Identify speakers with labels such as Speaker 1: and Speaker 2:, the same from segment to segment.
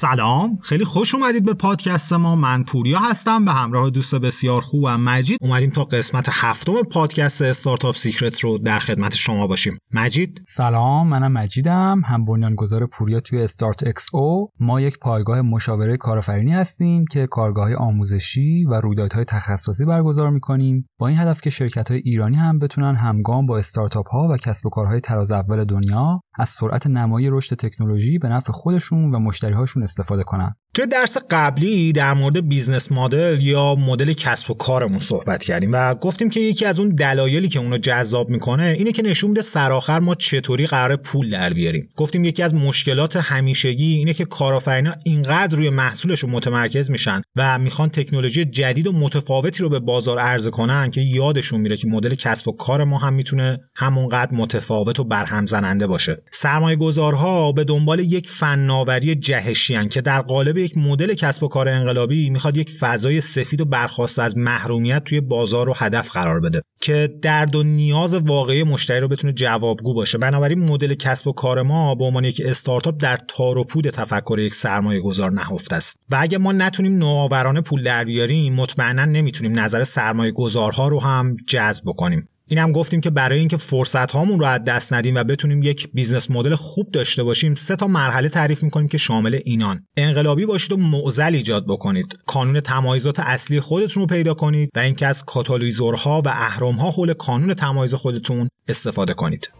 Speaker 1: سلام. خیلی خوش اومدید به پادکست ما. من پوریا هستم به همراه دوست بسیار خوبم مجید. اومدیم تا قسمت هفتم پادکست Startup Secret رو در خدمت شما باشیم. مجید؟
Speaker 2: سلام منم مجیدم. هم بنیانگذار پوریا توی StartXO ما یک پایگاه مشاوره کارآفرینی هستیم که کارگاه آموزشی و رویدادهای تخصصی برگزار می‌کنیم. با این هدف که شرکت های ایرانی هم بتونن همگام با استارتاپ ها و کسب و کارهای تراز اول دنیا از سرعت نمایی رشد تکنولوژی به نفع خودشون و مشتریهاشون استفاده کنن.
Speaker 1: توی درس قبلی در مورد business model یا مدل کسب و کارمون صحبت کردیم و گفتیم که یکی از اون دلایلی که اونو جذاب می‌کنه اینه که نشون میده سرآخر ما چطوری قراره پول در بیاریم. گفتیم یکی از مشکلات همیشگی اینه که کارآفرینا اینقدر روی محصولش متمرکز میشن و می‌خوان تکنولوژی جدید و متفاوتی رو به بازار عرضه کنن که یادشون میره که مدل کسب و کار ما هم می‌تونه همونقدر متفاوت و برهم زننده باشه. سرمایه گذارها به دنبال یک فناوری جهشی که در قالب یک مدل کسب و کار انقلابی می‌خواد یک فضای سفید و برخاسته از محرومیت توی بازار رو هدف قرار بده که درد و نیاز واقعی مشتری رو بتونه جوابگو باشه. بنابراین مدل کسب و کار ما به عنوان یک استارتاپ در تار و پود تفکر یک سرمایه گذار نهفته است. و اگه ما نتونیم نوآورانه پول در بیاریم مطمئنا نمی‌تونیم نظر سرمایه گذارها رو هم جذب بکنیم. این هم گفتیم که برای اینکه فرصت هامون رو از دست ندیم و بتونیم یک business model خوب داشته باشیم سه تا مرحله تعریف می‌کنیم که شامل اینان. انقلابی باشید و معضل ایجاد بکنید. کانون تمایزات اصلی خودتون رو پیدا کنید و اینکه از کاتالیزورها و اهرمها حول کانون تمایز خودتون استفاده کنید.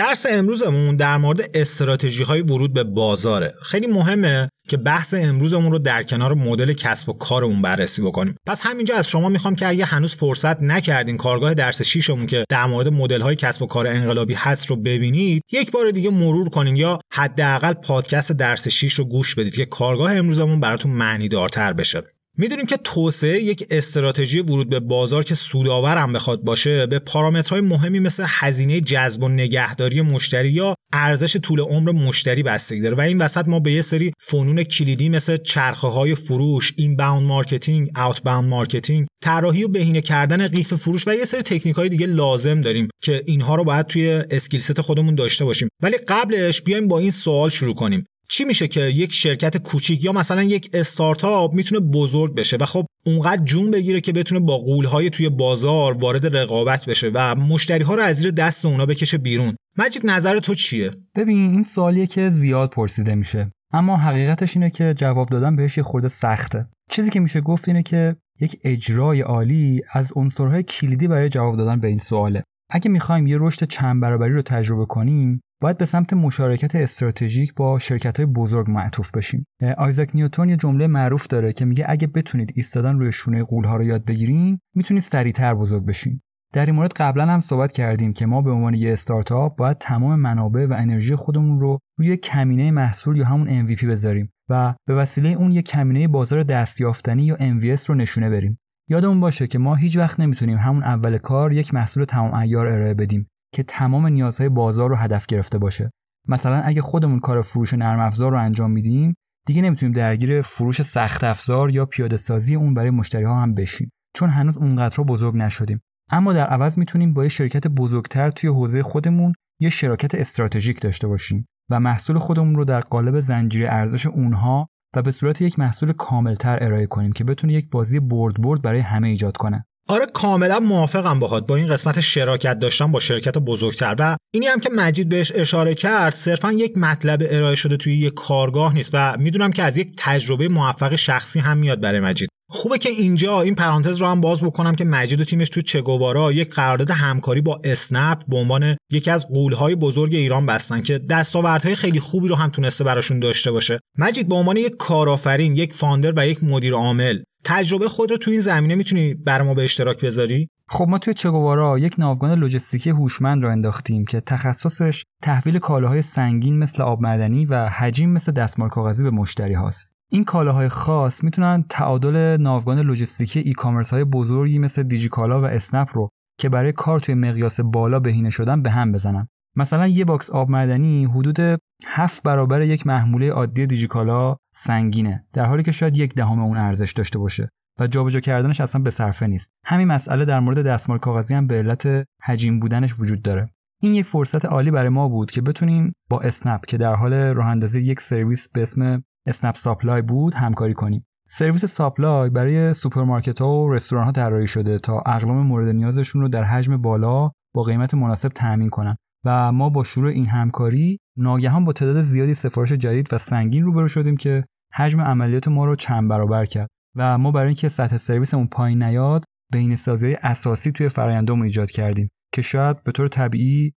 Speaker 1: درس امروزمون در مورد استراتژی های ورود به بازاره. خیلی مهمه که بحث امروزمون رو در کنار مدل کسب و کارمون بررسی بکنیم. پس همینجا از شما می‌خوام که اگه هنوز فرصت نکردین کارگاه درس شیشمون که در مورد مدل های کسب و کار انقلابی هست رو ببینید یک بار دیگه مرور کنین یا حداقل پادکست درس 6 رو گوش بدید که کارگاه امروزمون براتون معنی دارتر بشه. می‌دونیم که توسعه یک استراتژی ورود به بازار که سودآور هم بخواد باشه به پارامترهای مهمی مثل هزینه جذب و نگهداری مشتری یا ارزش طول عمر مشتری بستگی داره. و این وسط ما به یه سری فنون کلیدی مثل چرخه های فروش، inbound marketing، outbound marketing، طراحی و بهینه کردن قیف فروش و یه سری تکنیک های دیگه لازم داریم که اینها رو باید توی اسکیل ست خودمون داشته باشیم. ولی قبلش بیایم با این سوال شروع کنیم. چی میشه که یک شرکت کوچیک یا مثلا یک استارتاپ می‌تونه بزرگ بشه و خب اونقدر جون بگیره که بتونه با قولهای توی بازار وارد رقابت بشه و مشتری ها رو از زیر دست اونا بکشه بیرون؟ مجید نظر تو چیه؟
Speaker 2: ببین این سوالیه که زیاد پرسیده میشه. اما حقیقتش اینه که جواب دادن بهش یه خورده سخته. چیزی که میشه گفت اینه که یک اجرای عالی از عنصرهای کلیدی برای جواب دادن به این سواله. اگه می‌خوایم یه رشد چند برابری رو تجربه کنیم باید به سمت مشارکت استراتژیک با شرکت های بزرگ معطوف بشیم. آیزاک نیوتون یه جمله معروف داره که میگه اگه بتونید ایستادن روی شونه ها رو یاد بگیرین می‌تونید سریعتر بزرگ بشین. در این مورد قبلا هم صحبت کردیم که ما به عنوان یه استارتاپ باید تمام منابع و انرژی خودمون رو روی کمینه محصول یا همون MVP بذاریم و به وسیله اون یه کمینه بازار دستیافتنی یا MVS رو نشونه بریم. یادمون باشه که ما هیچ وقت نمی‌تونیم همون اول کار یک محصول تمام ایار ارائه بدیم. که تمام نیازهای بازار رو هدف گرفته باشه. مثلا اگه خودمون کار فروش نرم افزار رو انجام میدیم دیگه نمی‌تونیم درگیر فروش سخت افزار یا پیاده سازی اون برای مشتری ها هم بشیم. چون هنوز اونقدر رو بزرگ نشدیم. اما در عوض می‌تونیم با یه شرکت بزرگتر توی حوزه خودمون یه شراکت استراتژیک داشته باشیم و محصول خودمون رو در قالب زنجیره ارزش اونها و به صورت یک محصول کاملتر ارائه کنیم که بتونه یک بازی برد برد برای همه ایجاد کنه.
Speaker 1: آره کاملا موافقم باهات. با این قسمت شراکت داشتن با شرکت بزرگتر. و اینی هم که مجید بهش اشاره کرد صرفا یک مطلب ارائه شده توی یک کارگاه نیست. و می‌دونم که از یک تجربه موفق شخصی هم میاد برای مجید. خوبه که اینجا این پرانتز رو هم باز بکنم که مجید و تیمش تو چگوارا یک قرارداد همکاری با اسنپ به عنوان یکی از قولهای بزرگ ایران بستن که دستاوردهای خیلی خوبی رو هم تونسته براشون داشته باشه مجید به عنوان یک کارآفرین یک فاندر و یک مدیر عامل تجربه خود رو تو این زمینه می‌تونی برای ما به اشتراک بذاری
Speaker 2: خب ما توی چگوارا یک ناوگان لوجستیکی هوشمند راه انداختیم که تخصصش تحویل کالاهای سنگین مثل آب معدنی و حجیم مثل دستمال کاغذی به مشتری هاست. این کالاهای خاص می‌تونن تعادل ناوگان لوجستیکی e-commerce های بزرگی مثل دیجیکالا و اسنپ رو که برای کار توی مقیاس بالا بهینه شدن به هم بزنن. مثلا یه باکس آب معدنی حدود 7 برابر یک محموله عادی دیجیکالا سنگینه در حالی که شاید یک دهم اون ارزش داشته باشه و جابجا کردنش اصلا به صرفه نیست همین مسئله در مورد دستمال کاغذی هم به علت حجیم بودنش وجود داره این یک فرصت عالی برای ما بود که بتونیم با اسنپ که در حال راه یک سرویس به اسم اسنپ ساپلای بود همکاری کنیم. سرویس ساپلای برای سوپرمارکت ها و رستوران ها طراحی شده تا اقلام مورد نیازشون رو در حجم بالا با قیمت مناسب تأمین کنن. و ما با شروع این همکاری ناگهان با تعداد زیادی سفارش جدید و سنگین روبرو شدیم که حجم عملیات ما رو چند برابر کرد. و ما برای اینکه سطح سرویسمون پایین نیاد بین سازی اساسی توی فرآیندامون ایجاد کردیم که شاید به طور طبیعی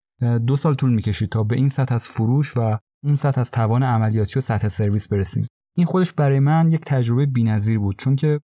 Speaker 2: دو سال طول می‌کشید تا به این سطح از فروش و اون سطح از توان عملیاتی و سطح سرویس برسیم. این خودش برای من یک تجربه بی‌نظیر بود چون که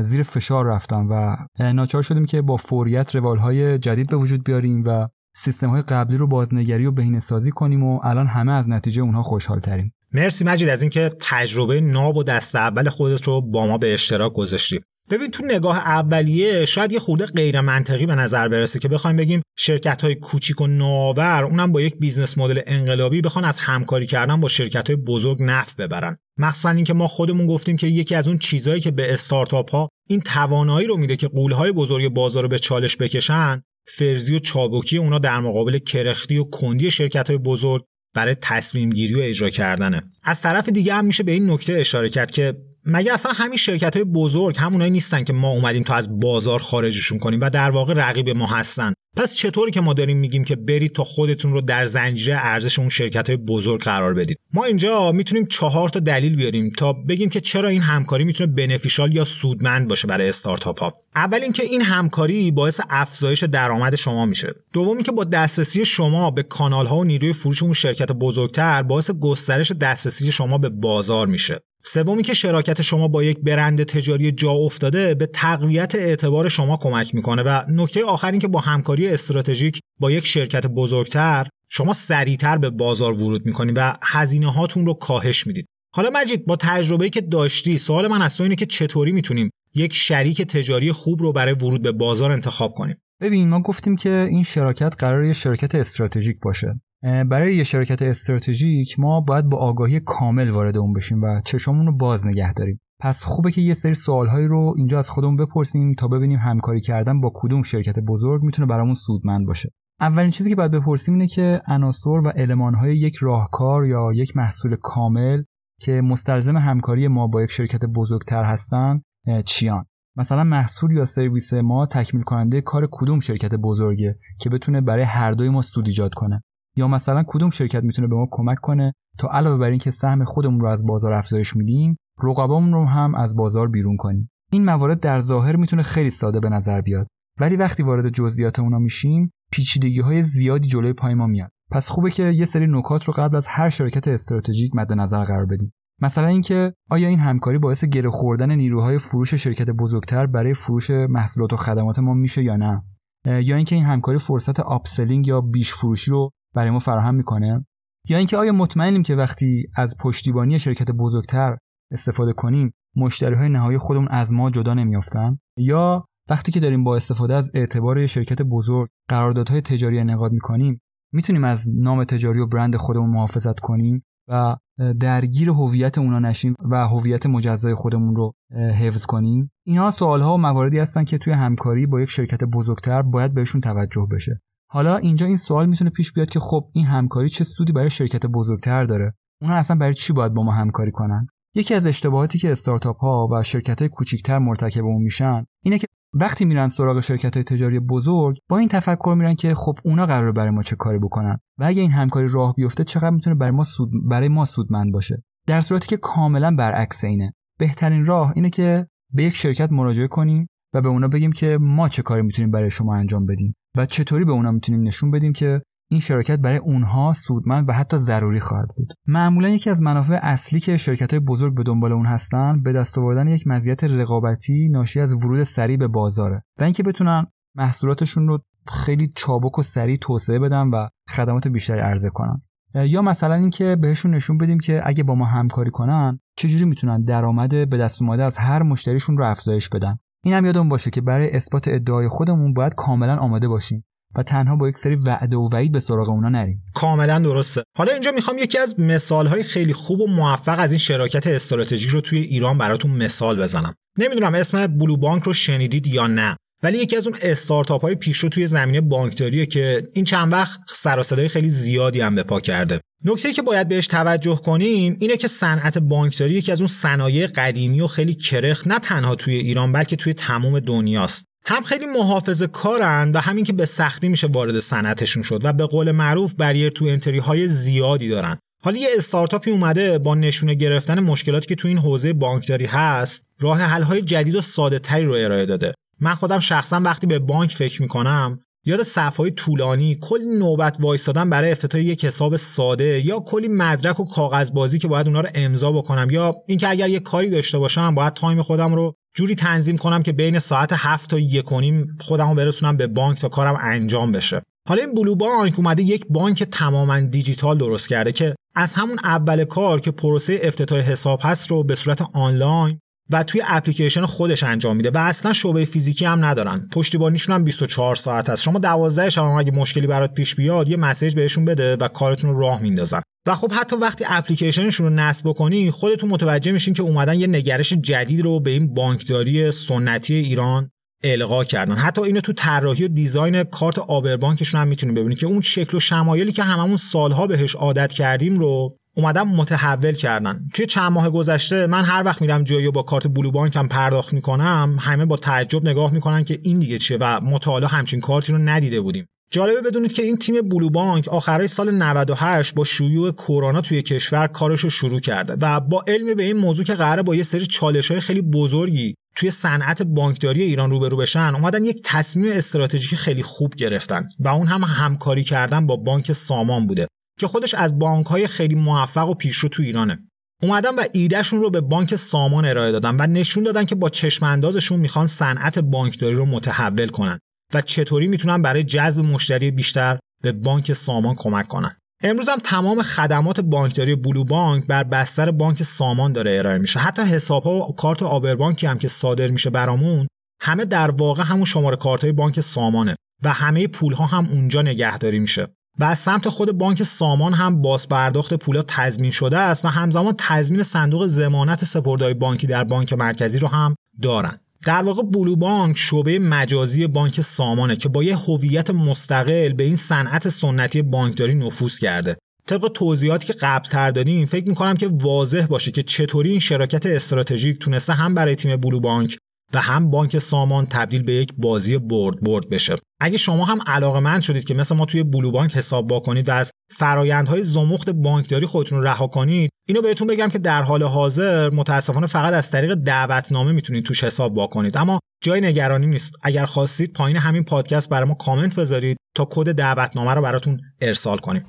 Speaker 2: زیر فشار رفتم و ناچار شدیم که با فوریت روالهای جدید به وجود بیاریم و سیستم های قبلی رو بازنگری و بهینه سازی کنیم و الان همه از نتیجه اونها خوشحال تریم
Speaker 1: مرسی مجید از اینکه تجربه ناب و دست اول خودت رو با ما به اشتراک گذاشتی. ببین تو نگاه اولیه شاید یه خورده غیر منطقی به نظر برسه که بخوایم بگیم شرکت های کوچیک و نوآور اونم با یک business model انقلابی بخوان از همکاری کردن با شرکت های بزرگ نفع ببرن. مخصوصا اینکه ما خودمون گفتیم که یکی از اون چیزهایی که به استارتاپ ها این توانایی رو میده که غولهای بزرگ بازار رو به چالش بکشن فرزی و چابکی اونا در مقابل کرختی و کندی شرکت های بزرگ برای تصمیم گیری و اجرا کردنه. از طرف دیگه هم میشه به این نکته اشاره کرد که مگه اصلا همین شرکت های بزرگ همونایی نیستن که ما اومدیم تا از بازار خارجشون کنیم و در واقع رقیب ما هستن؟ پس چطوری که ما داریم میگیم که برید تا خودتون رو در زنجیره ارزش اون شرکت های بزرگ قرار بدید؟ ما اینجا می‌تونیم چهار تا دلیل بیاریم تا بگیم که چرا این همکاری می‌تونه بنفیشال یا سودمند باشه برای استارتاپ ها. اول اینکه این همکاری باعث افزایش درآمد شما میشه. دومی که با دسترسی شما به کانال ها و نیروی فروش اون شرکت بزرگتر باعث گسترش دسترسی شما به بازار میشه. سومی که شراکت شما با یک برند تجاری جا افتاده به تقویت اعتبار شما کمک می‌کنه و نکته آخر این که با همکاری استراتژیک با یک شرکت بزرگتر شما سریعتر به بازار ورود می‌کنید و هزینه هاتون رو کاهش می‌دید. حالا مجید با تجربه‌ای که داشتی سوال من از تو اینه که چطوری می‌تونیم یک شریک تجاری خوب رو برای ورود به بازار انتخاب کنیم؟
Speaker 2: ببین ما گفتیم که این شراکت قرار یه شرکت استراتژیک باشه. برای یه شرکت استراتژیک ما باید با آگاهی کامل وارد اون بشیم و چشممون رو باز نگه داریم. پس خوبه که یه سری سوالهایی رو اینجا از خودمون بپرسیم تا ببینیم همکاری کردن با کدوم شرکت بزرگ می‌تونه برامون سودمند باشه. اولین چیزی که باید بپرسیم اینه که عناصر و المانهای یک راهکار یا یک محصول کامل که مستلزم همکاری ما با یک شرکت بزرگتر هستن چیان؟ مثلا محصول یا سرویس ما تکمیل کننده کار کدوم شرکت بزرگه که بتونه برای هر دوی ما سود ایجاد کنه؟ یا مثلا کدوم شرکت می‌تونه به ما کمک کنه تا علاوه بر اینکه سهم خودمون رو از بازار افزایش میدیم رقبامون رو هم از بازار بیرون کنیم. این موارد در ظاهر می‌تونه خیلی ساده به نظر بیاد. ولی وقتی وارد جزئیات اونا میشیم پیچیدگی های زیادی جلوی پای ما میاد. پس خوبه که یه سری نکات رو قبل از هر شرکت استراتژیک مد نظر قرار بدیم. مثلا اینکه آیا این همکاری باعث گره خوردن نیروهای فروش شرکت بزرگتر برای فروش محصولات و خدمات ما میشه یا نه؟ یا اینکه این همکاری فرصت upselling یا بیش فروشی رو برای ما فراهم می‌کنه. یا اینکه آیا مطمئنیم که وقتی از پشتیبانی شرکت بزرگتر استفاده کنیم مشتری های نهایی خودمون از ما جدا نمیافتن؟ یا وقتی که داریم با استفاده از اعتبار شرکت بزرگ قراردادهای تجاری انعقاد می‌کنیم می‌تونیم از نام تجاری و برند خودمون محافظت کنیم و درگیر هویت اونا نشیم و هویت مجزای خودمون رو حفظ کنیم؟ اینها سوال ها و مواردی هستن که توی همکاری با یک شرکت بزرگتر باید بهشون توجه بشه. حالا اینجا این سوال می‌تونه پیش بیاد که خب این همکاری چه سودی برای شرکت بزرگتر داره؟ اونا اصلا برای چی باید با ما همکاری کنن؟ یکی از اشتباهاتی که استارتاپ ها و شرکت های کوچیکتر مرتکب اون میشن اینه که وقتی میرن سراغ شرکت های تجاری بزرگ با این تفکر میرن که خب اونا قرار برای ما چه کاری بکنن؟ و اگه این همکاری راه بیفته چقدر می‌تونه برای ما سود برای ما سودمند باشه؟ در صورتی که کاملا برعکس اینه. بهترین راه اینه که به یک شرکت مراجعه کنیم و به اونا بگیم که ما چه کاری می‌تونیم برای شما انجام بدیم. و چطوری به اونا می‌تونیم نشون بدیم که این شرکت برای اونها سودمند و حتی ضروری خواهد بود؟ معمولا یکی از منافع اصلی که شرکت های بزرگ به دنبال اون هستن به دست آوردن یک مزیت رقابتی ناشی از ورود سریع به بازاره و اینکه بتونن محصولاتشون رو خیلی چابک و سریع توسعه بدن و خدمات بیشتری عرضه کنن. یا مثلا اینکه بهشون نشون بدیم که اگه با ما همکاری کنن چجوری می‌تونن درآمد به دست از هر مشتریشون رو افزایش بدن؟ این هم یادمون باشه که برای اثبات ادعای خودمون باید کاملا آماده باشیم و تنها با یک سری وعده و وعید به سراغ اونا نریم.
Speaker 1: کاملا درسته. حالا اینجا می‌خوام یکی از مثالهای خیلی خوب و موفق از این شراکت استراتژیک رو توی ایران براتون مثال بزنم. نمی‌دونم اسم بلو بانک رو شنیدید یا نه ولی یکی از اون استارتاپ های پیشرو توی زمینه بانکداریه که این چند وقت سر خیلی زیادی هم به پا کرده. نکته که باید بهش توجه کنیم اینه که صنعت بانکداری یکی از اون صنایع قدیمی و خیلی کرخ نه تنها توی ایران بلکه توی تمام دنیاست. هم خیلی محافظ کارن و همین که به سختی میشه وارد صنعتشون شد و به قول معروف barrier to entry های زیادی دارن. حالا یه استارتاپی اومده با نشونه گرفتن مشکلاتی که تو این حوزه بانکداری هست راه حل های جدید و ساده تری رو ارائه داده. من خودم شخصا وقتی به بانک فکر می‌کنم یاد صفهای طولانی کلی نوبت وایستادن برای افتتاح یک حساب ساده یا کلی مدرک و کاغذبازی که باید اونا رو امضا بکنم یا اینکه اگر یه کاری داشته باشم باید تایم خودم رو جوری تنظیم کنم که بین ساعت هفت تا یک و نیم خودم رو برسونم به بانک تا کارم انجام بشه. حالا این بلو بانک اومده یک بانک تماما دیجیتال درست کرده که از همون اول کار که پروسه افتتاح حساب هست رو به صورت آنلاین و توی اپلیکیشن خودش انجام میده و اصلا شعبه فیزیکی هم ندارن. پشتیبانیشون هم 24 ساعت هست شما 12 شب اگه مشکلی برات پیش بیاد یه مسیج بهشون بده و کارتون رو راه میندازن. و خب حتی وقتی اپلیکیشنشون رو نصب بکنی خودتون متوجه میشین که اومدن یه نگرش جدید رو به این بانکداری سنتی ایران القا کردن. حتی اینو تو طراحی و دیزاین کارت آبربانکشون هم می‌تونید ببینید که اون شکل و شمایلی که هممون سالها بهش عادت کردیم رو اومدن متحول کردن. توی چند ماه گذشته من هر وقت میرم جایی با کارت بلو بانک پرداخت می‌کنم همه با تعجب نگاه می‌کنن که این دیگه چیه و مطالعه همچین کارتی رو ندیده بودیم. جالبه بدونید که این تیم بلو بانک آخرای سال 98 با شیوع کرونا توی کشور کارش رو شروع کرده و با علم به این موضوع که قراره با یه سری چالش های خیلی بزرگی توی صنعت بانکداری ایران روبرو بشن اومدن یک تصمیم استراتژیک خیلی خوب گرفتن و اون هم همکاری کردن با بانک سامان بوده. که خودش از بانک های خیلی موفق و پیشرو تو ایرانه. اومدن و ایدهشون رو به بانک سامان ارائه دادن و نشون دادن که با چشم اندازشون می‌خوان صنعت بانکداری رو متحول کنن و چطوری می‌تونن برای جذب مشتری بیشتر به بانک سامان کمک کنن. امروز هم تمام خدمات بانکداری بلو بانک بر بستر بانک سامان داره ارائه میشه. حتی حساب ها و کارت آبربانکی هم که صادر میشه برامون همه در واقع همون شماره کارت های بانک سامانه و همه پول ها هم اونجا نگهداری میشه. و از سمت خود بانک سامان هم باز پرداخت پولا تضمین شده است و همزمان تضمین صندوق ضمانت سپردهای بانکی در بانک مرکزی رو هم دارند. در واقع بلو بانک شعبه مجازی بانک سامانه که با یه هویت مستقل به این صنعت سنتی بانکداری نفوذ کرده. طبق توضیحاتی که قبل تر دادیم فکر می‌کنم که واضح باشه که چطوری این شراکت استراتژیک تونسته هم برای تیم بلو بانک و هم بانک سامان تبدیل به یک بازی برد برد بشه. اگه شما هم علاقه مند شدید که مثل ما توی بلو بانک حساب با کنید و از فرایندهای زمخت بانکداری خودتون رها کنید اینو بهتون بگم که در حال حاضر متاسفانه فقط از طریق دعوتنامه می‌تونید توش حساب با کنید. اما جای نگرانی نیست. اگر خواستید پایین همین پادکست برای ما کامنت بذارید تا کد دعوتنامه رو براتون ارسال کنیم.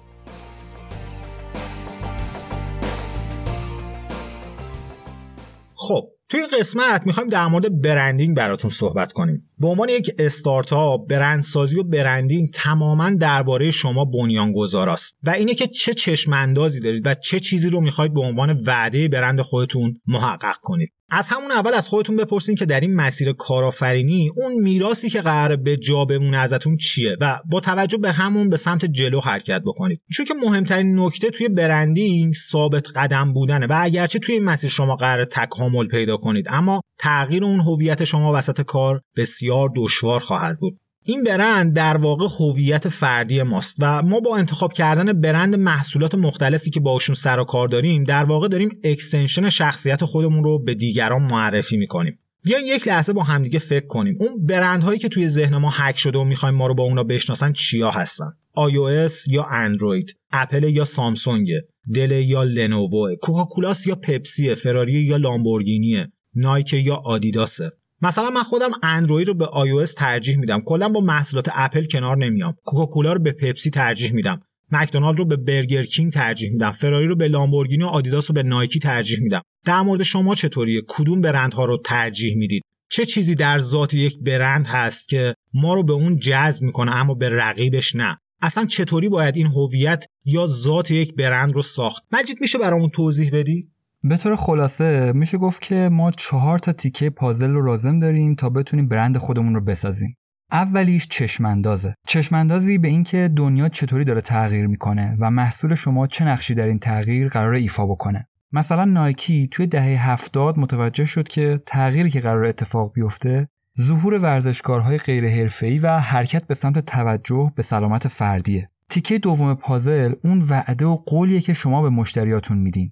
Speaker 1: خب توی قسمت می‌خوایم در مورد برندینگ براتون صحبت کنیم. به عنوان یک استارتاپ برندسازی و برندینگ تماما درباره شما بنیانگذار است. و اینه که چه چشماندازی دارید و چه چیزی رو می‌خواید به عنوان وعده برند خودتون محقق کنید. از همون اول از خودتون بپرسین که در این مسیر کارآفرینی اون میراسی که قرار به جا بمونه ازتون چیه و با توجه به همون به سمت جلو حرکت بکنید. چون که مهمترین نکته توی برندینگ ثابت قدم بودنه و اگرچه توی این مسیر شما قرار تکامل پیدا کنید اما تغییر اون هویت شما وسط کار بسیار دشوار خواهد بود. این برند در واقع هویت فردی ماست و ما با انتخاب کردن برند محصولات مختلفی که باشون سر و کار داریم در واقع داریم extension شخصیت خودمون رو به دیگران معرفی می‌کنیم. بیاین یک لحظه با همدیگه فکر کنیم. اون برندهایی که توی ذهن ما هک شده و می‌خوایم ما رو با اونا بشناسن چیا هستن؟ iOS یا اندروید اپل یا سامسونگ دل یا لنوو کوکاکولاست یا پپسی فراری یا لامبورگینیه نایک یا آدیداسه. مثلا من خودم اندروید رو به iOS ترجیح میدم. کلا با محصولات اپل کنار نمیام. کوکاکولا رو به پپسی ترجیح میدم. مکدونالد رو به برگر کینگ ترجیح میدم. فراری رو به لامبورگینی و آدیداس رو به نایکی ترجیح میدم. در مورد شما چطوریه؟ کدوم برندها رو ترجیح می‌دید؟ چه چیزی در ذات یک برند هست که ما رو به اون جذب می‌کنه اما به رقیبش نه؟ اصلا چطوری باید این هویت یا ذات یک برند رو ساخت؟ مجید میشه برامون توضیح بدی؟
Speaker 2: به طور خلاصه میشه گفت که ما چهار تا تیکه پازل رو لازم داریم تا بتونیم برند خودمون رو بسازیم. اولیش چشماندازه. چشماندازی به اینکه دنیا چطوری داره تغییر می‌کنه و محصول شما چه نقشی در این تغییر قرار ایفا بکنه. مثلا نایکی توی دهه هفتاد متوجه شد که تغییری که قرار اتفاق بیفته ظهور ورزشکارهای غیرحرفه‌ای و حرکت به سمت توجه به سلامت فردیه تیکه دوم پازل اون وعده و قولیه که شما به مشتریاتون میدین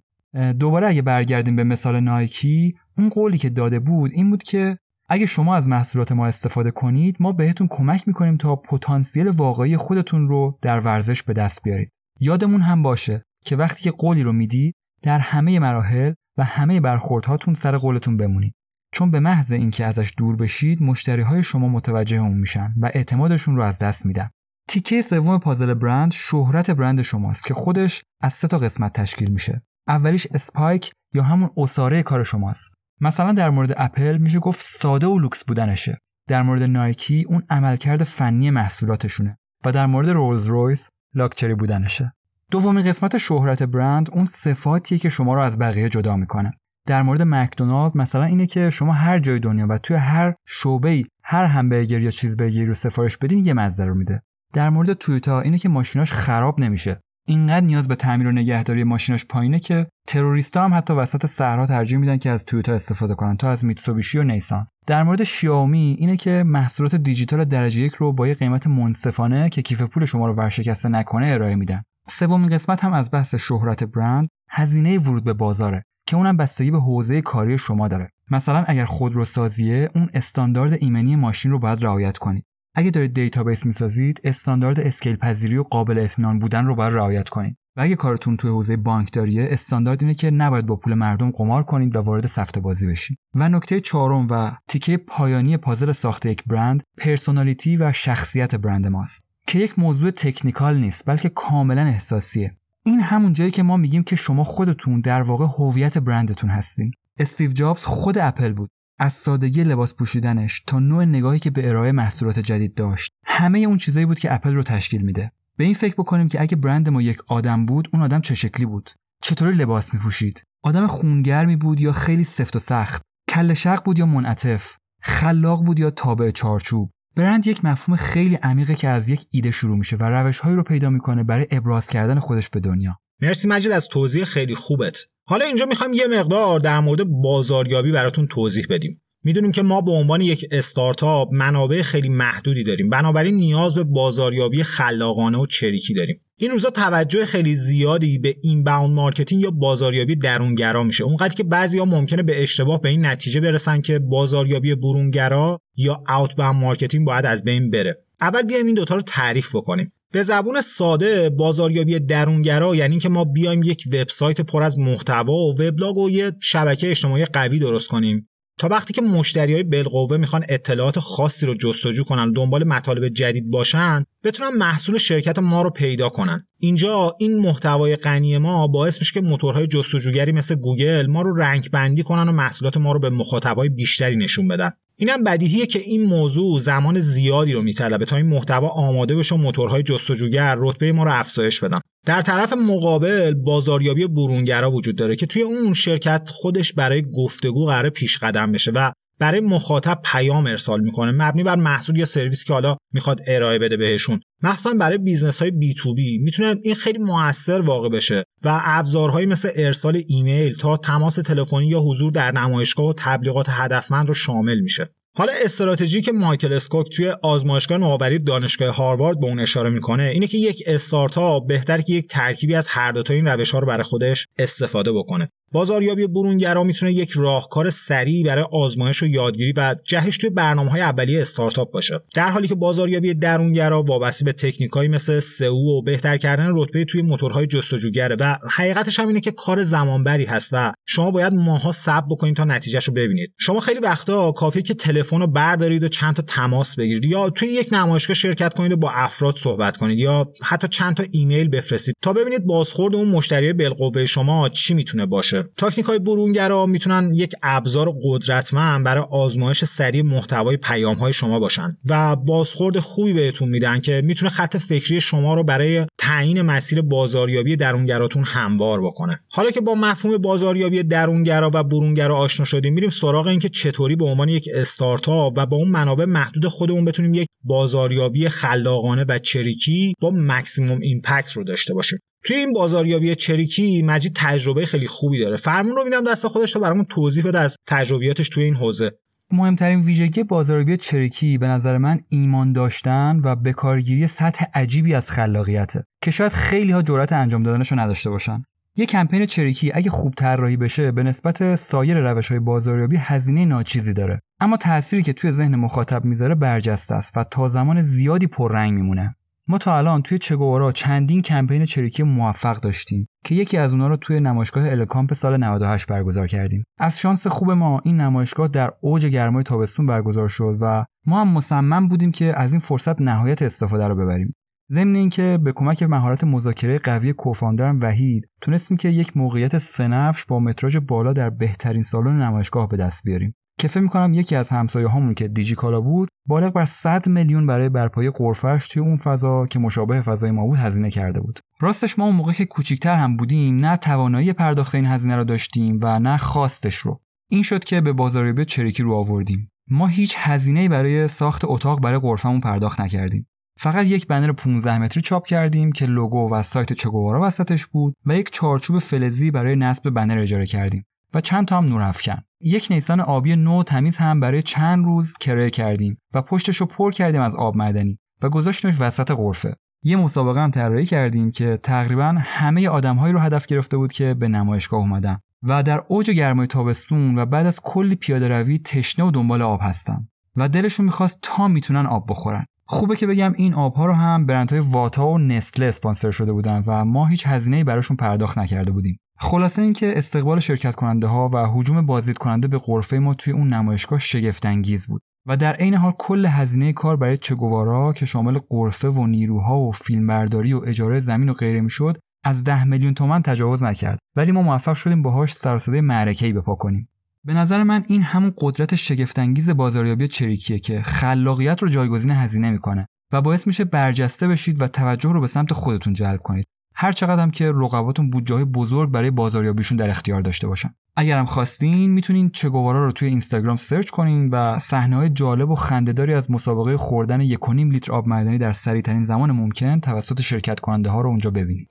Speaker 2: دوباره اگه برگردیم به مثال نایکی اون قولی که داده بود این بود که اگه شما از محصولات ما استفاده کنید ما بهتون کمک می‌کنیم تا پتانسیل واقعی خودتون رو در ورزش به دست بیارید. یادمون هم باشه که وقتی که قولی رو می‌دید در همه مراحل و همه برخوردهاتون سر قولتون بمونید. چون به محض اینکه ازش دور بشید مشتری های شما متوجه اون میشن و اعتمادشون رو از دست میدن. تیکه سوم پازل برند شهرت برند شماست که خودش از سه تا قسمت تشکیل میشه. اولیش spike یا همون عصاره کار شماست. مثلا در مورد اپل میشه گفت ساده و لوکس بودنشه. در مورد نایکی اون عملکرد فنی محصولاتشونه و در مورد رولز رویس لاکچری بودنشه. دومین قسمت شهرت برند اون صفاتیه که شما رو از بقیه جدا می‌کنه. در مورد مکدونالد مثلا اینه که شما هر جای دنیا و توی هر شعبه هر همبرگر یا چیزبرگری رو سفارش بدین یه مزه رو میده. در مورد تویوتا اینه که ماشیناش خراب نمیشه. اینقدر نیاز به تعمیر و نگهداری ماشیناش پایینه که تروریستا هم حتی وسط صحرا ترجیح میدن که از تویوتا استفاده کنن تا از میتسوبیشی و نیسان. در مورد شیائومی اینه که محصولات دیجیتال درجه یک رو با یه قیمت منصفانه که کیف پول شما رو ورشکسته نکنه ارائه میدن. سومین قسمت هم از بحث شهرت برند هزینه ورود به بازاره که اونم بستگی به حوزه کاری شما داره. مثلا اگر خودروسازیه اون استاندارد ایمنی ماشین رو باید رعایت کنید اگه دارید دیتابیس می‌سازید استاندارد scale پذیری و قابل اطمینان بودن رو باید رعایت کنید. و اگه کارتون توی حوزه بانکداریه استاندارد اینه که نباید با پول مردم قمار کنید و وارد سفته بازی بشید. و نکته چهارم و تیکه پایانی پازل ساخت یک برند personality و شخصیت برند ماست. که یک موضوع technical نیست بلکه کاملا احساسیه. این همون جاییه که ما میگیم که شما خودتون در واقع هویت برندتون هستین. استیو جابز خود اپل بود. از سادگی لباس پوشیدنش تا نوع نگاهی که به ارائه محصولات جدید داشت همه اون چیزایی بود که اپل رو تشکیل میده. به این فکر بکنیم که اگه برند ما یک آدم بود اون آدم چه شکلی بود؟ چطوری لباس میپوشید؟ آدم خونگرمی بود یا خیلی سفت و سخت؟ کل شق بود یا منعطف؟ خلاق بود یا تابع چارچوب؟ برند یک مفهوم خیلی عمیقه که از یک ایده شروع میشه و روشهایی رو پیدا می‌کنه برای ابراز کردن خودش به دنیا.
Speaker 1: مرسی مجید از توضیح خیلی خوبت. حالا اینجا می‌خوایم یه مقدار در مورد بازاریابی براتون توضیح بدیم. می‌دونیم که ما به عنوان یک استارتاپ منابع خیلی محدودی داریم. بنابراین نیاز به بازاریابی خلاقانه و چریکی داریم. این روزا توجه خیلی زیادی به inbound marketing یا بازاریابی درونگرا میشه. اونقدر که بعضیا ممکنه به اشتباه به این نتیجه برسن که بازاریابی برونگرا یا outbound marketing باید از بین بره. اول بیایم این دوتا رو تعریف بکنیم. به زبون ساده بازاریابی درونگرا یعنی که ما بیایم یک وبسایت پر از محتوا و وبلاگ و یه شبکه اجتماعی قوی درست کنیم. تا وقتی که مشتری های بالقوه می‌خوان اطلاعات خاصی رو جستجو کنن دنبال مطالب جدید باشن بتونن محصول شرکت ما رو پیدا کنن. اینجا این محتوای غنی ما باعث میشه که موتورهای جستجوگری مثل گوگل ما رو رنگ بندی کنن و محصولات ما رو به مخاطبای بیشتری نشون بدن. اینم بدیهیه که این موضوع زمان زیادی رو میطلبه تا این محتوا آماده بشه و موتورهای جستجوگر رتبه ما رو افزایش بدن. در طرف مقابل بازاریابی برونگرا وجود داره که توی اون شرکت خودش برای گفتگو قرار پیش قدم بشه و برای مخاطب پیام ارسال می‌کنه مبنی بر محصول یا سرویس که حالا می‌خواد ارائه بده بهشون. مخصوصا برای business های B2B می‌تونه این خیلی موثر واقع بشه و ابزارهایی مثل ارسال ایمیل تا تماس تلفنی یا حضور در نمایشگاه و تبلیغات هدفمند رو شامل میشه. حالا استراتژی که مایکل اسکوک توی آزمایشگاه نوآوری دانشگاه هاروارد به اون اشاره می‌کنه اینه که یک استارتاپ بهتره که یک ترکیبی از هر دو تا این روش ها رو برای خودش استفاده بکنه. بازاریابی برونگرا می‌تونه یک راهکار سریع برای آزمایش و یادگیری و جهش توی برنامه های اولیه استارتاپ باشه. در حالی که بازاریابی درونگرا وابسته به تکنیکایی مثل سئو و بهتر کردن رتبه توی موتورهای جستجوگره و حقیقتش هم اینه که کار زمانبری هست و شما باید ماها صبر بکنید تا نتیجهش رو ببینید. شما خیلی وقتا کافیه که تلفن رو بردارید و چند تا تماس بگیرید یا توی یک نمایشگاه شرکت کنید و با افراد صحبت کنید یا حتی چند تا ایمیل بفرستید تا ببینید بازخورد اون مشتری بالقوه شما چی می‌تونه باشه. تاکنیک های برونگرا می‌تونن یک ابزار قدرتمند برای آزمایش سریع محتوای پیام های شما باشن و بازخورد خوبی بهتون میدن که می‌تونه خط فکری شما رو برای تعیین مسیر بازاریابی درونگراتون هموار بکنه. حالا که با مفهوم بازاریابی درونگرا و برونگرا آشنا شدیم میریم سراغ اینکه چطوری به عنوان یک استارتاپ و با اون منابع محدود خودمون بتونیم یک بازاریابی خلاقانه و چریکی با مکسیموم ایمپکت رو داشته باشیم. توی این بازاریابی چریکی مجید تجربه خیلی خوبی داره. فرمون رو میدم دست خودش تا برامون توضیح بده از تجربیاتش توی این حوزه.
Speaker 2: مهمترین ویژگی بازاریابی چریکی به نظر من ایمان داشتن و بکارگیری سطح عجیبی از خلاقیته که شاید خیلی ها جرأت انجام دادنش رو نداشته باشن. یه کمپین چریکی اگه خوب طراحی بشه به نسبت سایر روش های بازاریابی هزینه ناچیزی داره. اما تأثیری که توی ذهن مخاطب می‌ذاره برجسته است و تا زمان زیادی پررنگ میمونه. ما تا الان توی چگوارا چندین کمپین چریکی موفق داشتیم که یکی از اونها رو توی نمایشگاه الکامپ سال 98 برگزار کردیم. از شانس خوب ما این نمایشگاه در اوج گرمای تابستون برگزار شد و ما هم مصمم بودیم که از این فرصت نهایت استفاده رو ببریم. ضمن اینکه به کمک مهارت مذاکره قوی کوفاندرم وحید تونستیم که یک موقعیت سنفش با متراژ بالا در بهترین سالن نمایشگاه به دست بیاریم که فکر می‌کنم یکی از همسایه هامون که دیجی کالا بود بالغ بر 100 میلیون برای برپایی قرفش توی اون فضا که مشابه فضای ما بود هزینه کرده بود. راستش ما اون موقع که کوچیکتر هم بودیم نه توانایی پرداخت این هزینه رو داشتیم و نه خواستش رو. این شد که به بازاریابی چریکی رو آوردیم. ما هیچ هزینه برای ساخت اتاق برای قرفمون پرداخت نکردیم. فقط یک بنر 15 متری چاپ کردیم که لوگو و سایت چگوارا وسطش بود و یک چارچوب فلزی برای نصب بنر اجاره کردیم و چند تا هم نورافکن یک نیسان آبی نو تمیز هم برای چند روز کرایه کردیم و پشتش رو پر کردیم از آب معدنی و گذاشتیمش وسط غرفه. یه مسابقه هم طراحی کردیم که تقریبا همه آدمهایی رو هدف گرفته بود که به نمایشگاه اومدن و در اوج گرمای تابستون و بعد از کلی پیاده روی تشنه و دنبال آب هستن و دلشون می‌خواست تا می‌تونن آب بخورن. خوبه که بگم این آبها رو هم برندهای واتا و نسله اسپانسر شده بودن و ما هیچ هزینه‌ای براشون پرداخت نکرده بودیم. خلاصه اینکه استقبال شرکت کننده ها و حجوم بازدید کننده به غرفه ما توی اون نمایشگاه شگفت انگیز بود و در عین حال کل هزینه کار برای چگوارا که شامل غرفه و نیروها و فیلمبرداری و اجاره زمین و غیره می‌شد از ده میلیون تومن تجاوز نکرد. ولی ما موفق شدیم باهاش سر صدای معرکه‌ای بپا کنیم. به نظر من این همون قدرت شگفتانگیز بازاریابی چریکیه که خلاقیت رو جایگزین هزینه می‌کنه و باعث میشه برجسته بشید و توجه رو به سمت خودتون جلب کنید. هر چقدر هم که رقباتون بودجه بزرگ برای بازاریابیشون در اختیار داشته باشن اگرم خواستین می‌تونین چگوارا رو توی اینستاگرام سرچ کنین و صحنه های جالب و خندهداری از مسابقه خوردن 1.5 لیتر آب معدنی در سریعترین زمان ممکن توسط شرکت کننده ها رو اونجا ببینید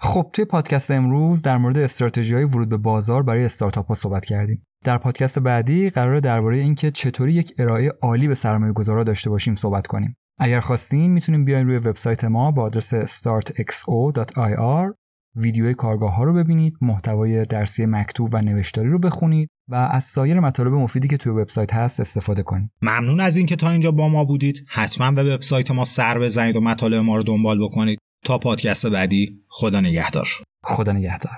Speaker 2: خب توی پادکست امروز در مورد استراتژی های ورود به بازار برای استارتاپ ها صحبت کردیم. در پادکست بعدی قرار درباره اینکه چطوری یک ارائه عالی به سرمایه گذارا داشته باشیم صحبت کنیم. اگر خواستین می‌تونیم بیاین روی وبسایت ما با آدرس startxo.ir ویدیوی کارگاه ها رو ببینید، محتوای درسی مکتوب و نوشتاری رو بخونید و از سایر مطالب مفیدی که توی وبسایت هست استفاده کنید.
Speaker 1: ممنون از اینکه تا اینجا با ما بودید. حتما به وبسایت ما سر بزنید و مطالب ما رو دنبال بکنید. تا پادکست بعدی خدا نگهدار
Speaker 2: خدا نگهدار